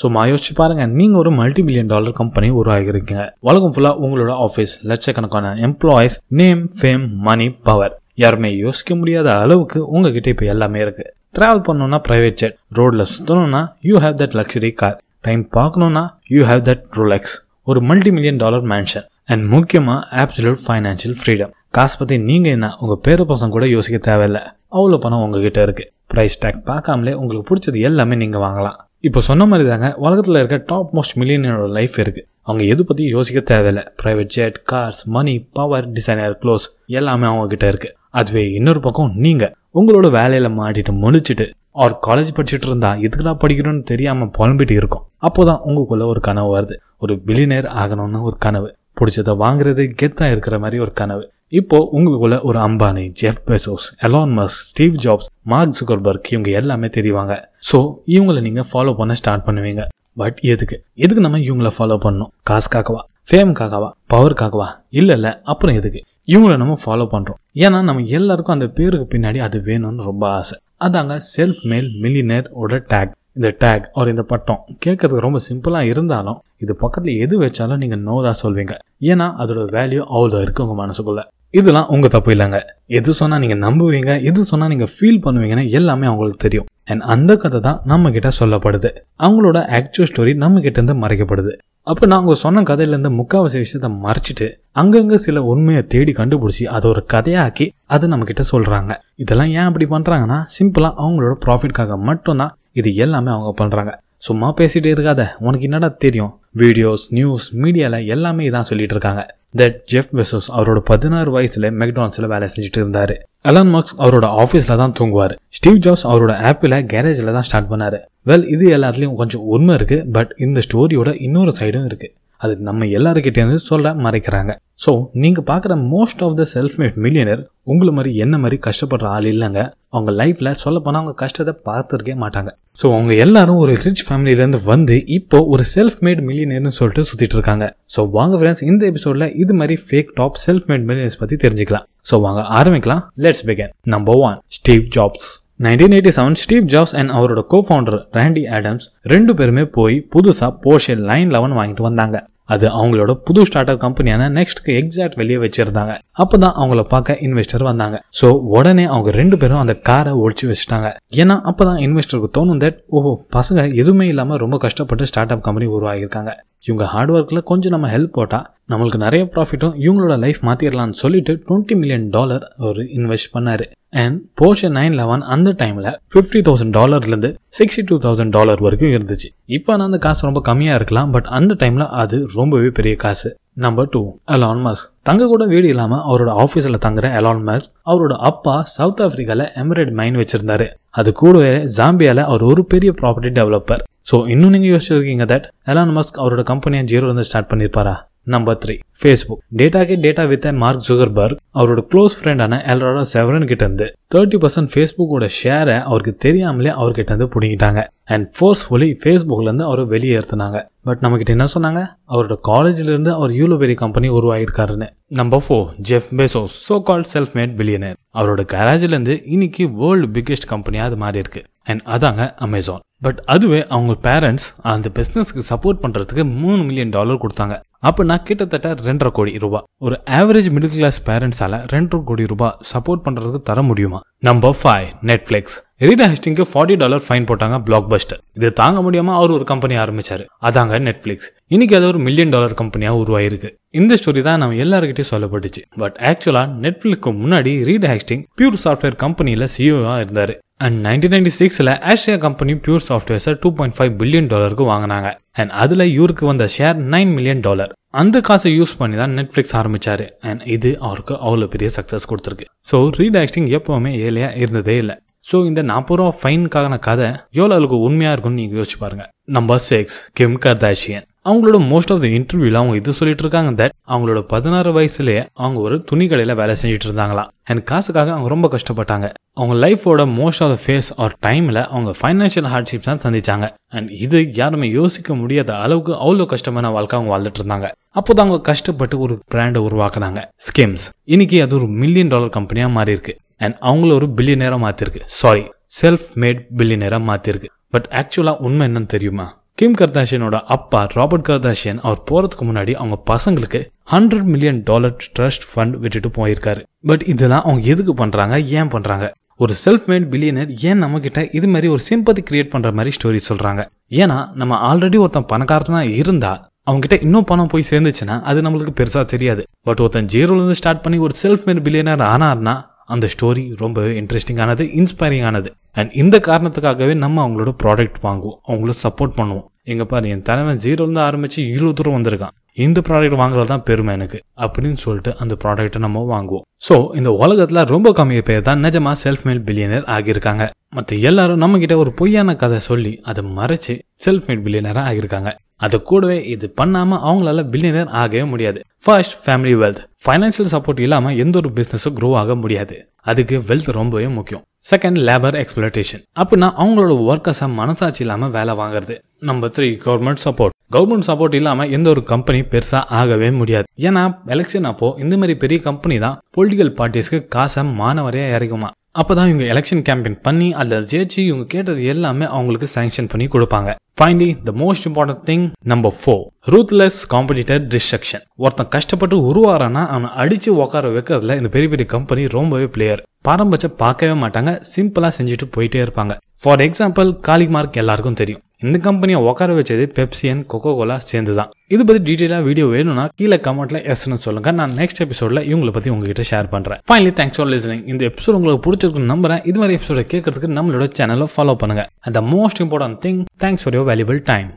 So யோசிச்சு பாருங்க. நீங்க ஒரு மல்டி மில்லியன் டாலர் கம்பெனி உருவாகிருக்கீங்க உலகம் ஃபுல்லா உங்களோட ஆஃபீஸ் லட்சக்கணக்கான employees name fame money power யாருமே யோசிக்க முடியாத அளவுக்கு உங்ககிட்ட இப்போ எல்லாமே இருக்கு. டிராவல் பண்ணணும்னா பிரைவேட் ஜெட் ரோட்ல சுத்தணும்னா you have that luxury car time பார்க்கணும்னா யூ ஹேவ் தட் ரோலெக்ஸ் ஒரு multi million dollar mansion and முக்கியமாக ஆப்சல்யூட் ஃபைனான்சியல் ஃப்ரீடம் காசு பற்றி நீங்கள் என்ன உங்கள் பேர பசங்க கூட யோசிக்க தேவையில்ல. அவ்வளோ பணம் உங்ககிட்ட இருக்கு. ப்ரைஸ் டேக் பார்க்காமலே உங்களுக்கு பிடிச்சது எல்லாமே நீங்கள் வாங்கலாம். இப்போ சொன்ன மாதிரி தாங்க உலகத்தில் இருக்க டாப் மோஸ்ட் மில்லியனோட லைஃப் இருக்குது அவங்க எது பற்றி யோசிக்க தேவையில்ல. Private jet cars money power designer clothes எல்லாமே அவங்கக்கிட்ட இருக்குது அதுவே இன்னொரு பக்கம் நீங்கள் உங்களோட வேலையில் மாட்டிட்டு முடிச்சிட்டு அவர் காலேஜ் படிச்சுட்டு இருந்தா எதுக்குலாம் படிக்கணும்னு தெரியாமல் புலம்பிட்டு இருக்கும். அப்போ தான் உங்களுக்குள்ளே ஒரு கனவு வருது. ஒரு பில்லியனர் ஆகணும்னு ஒரு கனவு. பிடிச்சதை வாங்குறது கெத்தாக இருக்கிற மாதிரி ஒரு கனவு. இப்போ உங்களுக்குள்ள ஒரு Ambani Jeff Bezos Elon Musk Steve Jobs Mark Zuckerberg இவங்க எல்லாமே தெரிவாங்க. ஸோ இவங்களை நீங்க ஃபாலோ பண்ண ஸ்டார்ட் பண்ணுவீங்க. பட் எதுக்கு? எதுக்கு நம்ம இவங்கள ஃபாலோ பண்ணணும்? காசுக்காகவா? ஃபேமுக்காகவா பவருக்காகவா இல்லை இல்லை. அப்புறம் எதுக்கு? இவங்கள நம்ம ஃபாலோ பண்ணுறோம் ஏன்னா நம்ம எல்லாருக்கும் அந்த பேருக்கு பின்னாடி அது வேணும்னு ரொம்ப ஆசை. அதாங்க செல்ஃப் மேல் மில்லியனர் ஓட டேக் இந்த டேக் ஒரு இந்த பட்டம். கேட்கறதுக்கு ரொம்ப சிம்பிளாக இருந்தாலும் இது பக்கத்தில் எது வச்சாலும் நீங்கள் நோ தான் சொல்வீங்க. ஏன்னா அதோட வேல்யூ அவ்வளோ இருக்குது உங்கள் மனசுக்குள்ளே. இதெல்லாம் உங்கள் தப்பு இல்லைங்க. எது சொன்னால் நீங்கள் நம்புவீங்க எது சொன்னால் நீங்கள் ஃபீல் பண்ணுவீங்கன்னு எல்லாமே அவங்களுக்கு தெரியும். அண்ட் அந்த கதை தான் நம்ம கிட்ட சொல்லப்படுது. அவங்களோட ஆக்சுவல் ஸ்டோரி நம்ம கிட்ட இருந்து மறைக்கப்படுது. அப்போ நான் அவங்க சொன்ன கதையிலேருந்து முக்காவாசி விஷயத்த மறைச்சிட்டு அங்கங்கே சில உண்மையை தேடி கண்டுபிடிச்சி அதை ஒரு கதையாக்கி அது நம்ம கிட்ட இதெல்லாம் ஏன் அப்படி பண்ணுறாங்கன்னா சிம்பிளாக அவங்களோட ப்ராஃபிட்காக மட்டும்தான் இது எல்லாமே அவங்க பண்ணுறாங்க சும்மா பேசிகிட்டே இருக்காத உனக்கு என்னடா தெரியும்? வீடியோஸ் நியூஸ் மீடியாவில் எல்லாமே இதான் சொல்லிட்டு இருக்காங்க. தட் ஜெஃப் பெசோஸ் அவரோட பதினாறு வயசுல மெக்டான்ஸ்ல வேலை செஞ்சுட்டு இருந்தாரு. அலன் மார்க்ஸ் அவரோட ஆஃபீஸ்ல தான் தூங்குவார். ஸ்டீவ் ஜாப்ஸ் அவரோட ஆப்பிளை கேரேஜில் தான் ஸ்டார்ட் பண்ணாரு. வெல் இது எல்லாத்துலேயும் கொஞ்சம் உண்மை இருக்கு பட் இந்த ஸ்டோரியோட இன்னொரு சைடும் இருக்கு. அது நம்ம எல்லாருக்கிட்டேருந்து சொல்ல மறைக்கிறாங்க. ஸோ நீங்கள் பார்க்குற most of the self made millionaire உங்களை மாதிரி என்ன மாதிரி கஷ்டப்படுற ஆள் இல்லைங்க. அவங்க லைஃப்பில் சொல்லப்போனால் அவங்க கஷ்டத்தை பார்த்துருக்கே மாட்டாங்க. ஸோ அவங்க எல்லாரும் ஒரு ரிச் ஃபேமிலியிலேருந்து வந்து இப்போ ஒரு செல்ஃப் மேட் மில்லியனர்னு சொல்லிட்டு சுற்றிட்டு இருக்காங்க. ஸோ வாங்க ஃப்ரெண்ட்ஸ் இந்த எபிசோடில் இது மாதிரி fake top self made millionaires பற்றி தெரிஞ்சுக்கலாம். ஸோ வாங்க ஆரம்பிக்கலாம். Let's begin number one Steve Jobs nineteen eighty seven Steve Jobs and அவரோட கோ ஃபவுண்டர் ராண்டி ஆடம்ஸ் ரெண்டு பேருமே போய் புதுசாக போர்ஷே லைன் லெவன் வாங்கிட்டு வந்தாங்க. அது அவங்களோட புது ஸ்டார்ட் அப் கம்பெனியான நெக்ஸ்ட்க்கு எக்ஸாக்ட் வெளியே வச்சிருந்தாங்க. அப்பதான் அவங்கள பார்க்க இன்வெஸ்டர் வந்தாங்க. ஸோ உடனே அவங்க ரெண்டு பேரும் அந்த காரை ஒழிச்சு வச்சுட்டாங்க. ஏன்னா அப்பதான் இன்வெஸ்டருக்கு தோணும் தட் ஓஹோ பசங்க எதுவுமே இல்லாம ரொம்ப கஷ்டப்பட்டு ஸ்டார்ட் அப் கம்பெனி உருவாகியிருக்காங்க. இவங்க ஹார்ட் ஒர்க்கில் கொஞ்சம் நம்ம ஹெல்ப் போட்டால் நம்மளுக்கு நிறைய ப்ராஃபிட்டும் இவங்களோட லைஃப் மாற்றிடலாம்னு சொல்லிட்டு டுவெண்ட்டி மில்லியன் டாலர் அவர் இன்வெஸ்ட் பண்ணார். அண்ட் போர்ஷே நைன் லெவன் அந்த டைமில் ஃபிஃப்டி தௌசண்ட் டாலர்லேருந்து சிக்ஸ்டி டூ தௌசண்ட் டாலர் வரைக்கும் இருந்துச்சு. இப்போ அந்த காசு ரொம்ப கம்மியாக இருக்கலாம் பட் அந்த டைமில் அது ரொம்பவே பெரிய காசு. நம்பர் டூ அலான் மாஸ்க் தங்க கூட வீடு இல்லாமல் அவரோட ஆஃபீஸில் தங்குற அலான் மாஸ்க் அவரோட அப்பா சவுத் ஆஃப்ரிக்காவில் எமரேட் மைன் வச்சிருந்தாரு. அது கூடவே ஜாம்பியால அவர் ஒரு பெரிய ப்ராப்பர்ட்டி டெவலப்பர் ஸோ இன்னும் நீங்கள் யோசிச்சிருக்கீங்க தட் எலான் மஸ்க் அவரோட கம்பெனியை ஜீரோலேருந்து ஸ்டார்ட் பண்ணியிருப்பாரா நம்பர் த்ரீ ஃபேஸ்புக் டேட்டாக்கே டேட்டா வித் மார்க் ஜுகர்பர்க் அவரோட க்ளோஸ் ஃப்ரெண்டான எல்ராடோ செவரன் கிட்ட இருந்து தேர்ட்டி பர்சன்ட் ஃபேஸ்புக்கோட ஷேரை அவருக்கு தெரியாமலே அவர்கிட்ட இருந்து பிடிங்கிட்டாங்க. அண்ட் ஃபோர்ஸ்ஃபுல்லி ஃபேஸ்புக்லேருந்து அவரை வெளியேறுத்தினாங்க. பட் நம்மக்கிட்ட என்ன சொன்னாங்க? அவரோட காலேஜ்லேருந்து அவர் யூலோபெரி company உருவாகிருக்காருன்னு number four Jeff Bezos so called self made billionaire அவரோட கராஜ்லேருந்து இன்னைக்கு வேர்ல்டு பிக்கெஸ்ட் கம்பெனியாக அது மாறி இருக்கு அண்ட் அதாங்க அமேசான் பட் அதுவே அவங்க பேரண்ட்ஸ் அந்த பிஸ்னஸ்க்கு சப்போர்ட் பண்ணுறதுக்கு மூணு மில்லியன் டாலர் கொடுத்தாங்க. அப்போ நான் கிட்டத்தட்ட ரெண்டரை கோடி ரூபாய் ஒரு ஆவரேஜ் மிடில் கிளாஸ் பேரண்ட்ஸால ரெண்டரை கோடி ரூபாய் சப்போர்ட் பண்ணுறதுக்கு தர முடியுமா? நம்பர் ஃபைவ் நெட்ஃபிளிக்ஸ் ரீடா ஹெஸ்டிங்க்கு ஃபார்ட்டி டாலர் ஃபைன் போட்டாங்க பிளாக் பஸ்டர் இது தாங்க முடியாமல் அவர் ஒரு கம்பெனி ஆரம்பிச்சாரு. அதாங்க நெட்ஃபிளிக்ஸ் இன்னைக்கு அது ஒரு மில்லியன் டாலர் கம்பெனியாக உருவாயிருக்கு. இந்த ஸ்டோரி தான் நம்ம எல்லாருக்கிட்டையும் சொல்லப்பட்டுச்சு. பட் ஆக்சுவலா நெட்ஃபிளிக்கு முன்னாடி ரீட் ஹேஸ்டிங் பியூர் சாஃப்ட்வேர் கம்பெனியில சிஓவா இருந்தாரு. அண்ட் நைன்டீன் நைன்டி சிக்ஸ்ல ஆஸ்ட்ரியா கம்பெனி பியூர் சாஃப்ட்வேர்ஸை டூ பாயிண்ட் ஃபைவ் பில்லியன் டாலருக்கு வாங்கினாங்க. அண்ட் அதுல இவருக்கு வந்த ஷேர் நைன் மில்லியன் டாலர் அந்த காசை யூஸ் பண்ணி தான் நெட்ஃபிளிக்ஸ் ஆரம்பிச்சாரு. அண்ட் இது அவருக்கு அவ்வளோ பெரிய சக்சஸ் கொடுத்துருக்கு. ஸோ ரீடாக்டிங் எப்போவுமே எப்பவுமே ஏழையா இருந்ததே இல்லை. ஸோ இந்த நாற்பது ரூபா ஃபைனுக்கான கதை எவ்வளோ அளவுக்கு உண்மையாக இருக்கும்னு நீங்க யோசிச்சு பாருங்க. நம்பர் சிக்ஸ் கிம் கர்தாஷியன் அவங்களோட மோஸ்ட் ஆஃப் த இன்டர்வியூல அவங்க இது சொல்லிட்டு இருக்காங்க தட் அவங்களோட பதினாறு வயசுலேயே அவங்க ஒரு துணி கடையில வேலை செஞ்சுட்டு இருந்தாங்களாம் அண்ட் காசுக்காக அவங்க ரொம்ப கஷ்டப்பட்டாங்க. அவங்க லைஃபோட most of the phase or டைம்ல அவங்க ஃபைனான்ஷியல் ஹார்ட்ஷிப்ஸ் தான் சந்திச்சாங்க. அண்ட் இது யாருமே யோசிக்க முடியாத அளவுக்கு அவ்வளோ கஷ்டமான வாழ்க்கை அவங்க வாழ்ந்துட்டு இருந்தாங்க அப்போதான் அவங்க கஷ்டப்பட்டு ஒரு பிராண்டை உருவாக்குனாங்க. ஸ்கீம்ஸ் இன்னைக்கு அது ஒரு மில்லியன் டாலர் கம்பெனியா மாறி இருக்கு அண்ட் அவங்கள ஒரு பில்லியனரா மாத்திருக்கு சாரி செல்ஃப் மேட் பில்லியனரா மாத்திருக்கு பட் ஆக்சுவலா உண்மை என்னன்னு தெரியுமா? கிம் கர்தாஷியனோட அப்பா ராபர்ட் கர்தாஷியன் அவர் போறதுக்கு முன்னாடி அவங்க பசங்களுக்கு hundred million dollar trust fund விட்டுட்டு போயிருக்காரு. பட் இதெல்லாம் அவங்க எதுக்கு பண்றாங்க? ஏன் பண்றாங்க? ஒரு செல்ஃப் மேட் பில்லியனர் ஏன் நம்ம கிட்ட இது மாதிரி ஒரு சிம்பத்தி கிரியேட் பண்ற மாதிரி ஸ்டோரி சொல்றாங்க. ஏன்னா நம்ம ஆல்ரெடி ஒருத்தன் பணக்காரனா இருந்தா அவங்க கிட்ட இன்னும் பணம் போய் சேர்ந்துச்சுன்னா அது நம்மளுக்கு பெருசா தெரியாது. பட் ஒருத்தன் ஜீரோல இருந்து ஸ்டார்ட் பண்ணி ஒரு செல்ஃப் மேட் பில்லியனர் ஆனார்னா அந்த ஸ்டோரி ரொம்பவே இன்ட்ரெஸ்டிங் ஆனது இன்ஸ்பைரிங் ஆனது. அண்ட் இந்த காரணத்துக்காகவே நம்ம அவங்களோட ப்ராடக்ட் வாங்குவோம் அவங்கள சப்போர்ட் பண்ணுவோம். எங்க பாரு என் தலைவன் ஜீரோலேருந்து ஆரம்பித்து இவ்வளோ தூரம் வந்திருக்கான். இந்த ப்ராடக்ட் வாங்குறது தான் பெருமை எனக்கு அப்படின்னு சொல்லிட்டு அந்த ப்ராடக்ட்டை நம்ம வாங்குவோம். ஸோ இந்த உலகத்தில் ரொம்ப கம்மி பேர் தான் நிஜமாக செல்ஃப் மேட் பில்லியனர் ஆகியிருக்காங்க. மற்ற எல்லாரும் நம்மக்கிட்ட ஒரு பொய்யான கதை சொல்லி அதை மறைச்சு செல்ஃப் மேட் பில்லியனராக ஆகியிருக்காங்க. அது கூடவே இது பண்ணாமல் அவங்களால பில்லியனர் ஆகவே முடியாது. First family wealth financial support இல்லாமல் எந்த ஒரு பிஸ்னஸும் க்ரோ ஆக முடியாது. அதுக்கு வெல்த் ரொம்பவே முக்கியம். செகண்ட் லேபர் எக்ஸ்பிளேஷன் அப்படின்னா அவங்களோட ஒர்க்கர்ஸை மனசாட்சி இல்லாமல் வேலை வாங்குறது. Number three government support government support இல்லாமல் எந்த ஒரு கம்பெனி பெருசாக ஆகவே முடியாது. ஏன்னா எலெக்ஷன் அப்போ இந்த மாதிரி பெரிய கம்பெனி தான் பொலிட்டிக்கல் பார்ட்டிஸ்க்கு காசை மாணவரையாக இறக்குமா? அப்போ தான் இவங்க எலெக்ஷன் கேம்பெயின் பண்ணி அதில் ஜெயிச்சு இவங்க கேட்டது எல்லாமே அவங்களுக்கு சாங்ஷன் பண்ணி கொடுப்பாங்க. Finally the most important thing number four ruthless competitor destruction ஒருத்தன் கஷ்டப்பட்டு உருவாரானா அவனை அடிச்சு உட்கார வைக்கிறதுல இந்த பெரிய பெரிய கம்பெனி ரொம்பவே பிளேயர் பாரம்பரிய பார்க்கவே மாட்டாங்க சிம்பிளா செஞ்சுட்டு போயிட்டே இருப்பாங்க. ஃபார் எக்ஸாம்பிள் காலிமார்க் எல்லாருக்கும் தெரியும். இந்த கம்பெனியை உட்கார வச்சது பெப்சி அண்ட் கொக்கோ கோலா சேர்ந்து தான் இது பத்தி டீட்டெயிலாக வீடியோ வேணும்னா கீழே கமெண்ட்ல எஸ்ன்னு சொல்லுங்க. நான் நெக்ஸ்ட் எபிசோட்ல இவங்களை பத்தி உங்ககிட்ட ஷேர் பண்றேன். ஃபைனலி தேங்க்ஸ் ஃபார் லிசனிங் இந்த எபிசோட் உங்களுக்கு பிடிச்சிருக்குன்னு நம்புறேன். இது மாதிரி எபிசோட கேட்கறதுக்கு நம்மளோட சேனலை ஃபாலோ பண்ணுங்க. The most important thing thanks for your valuable time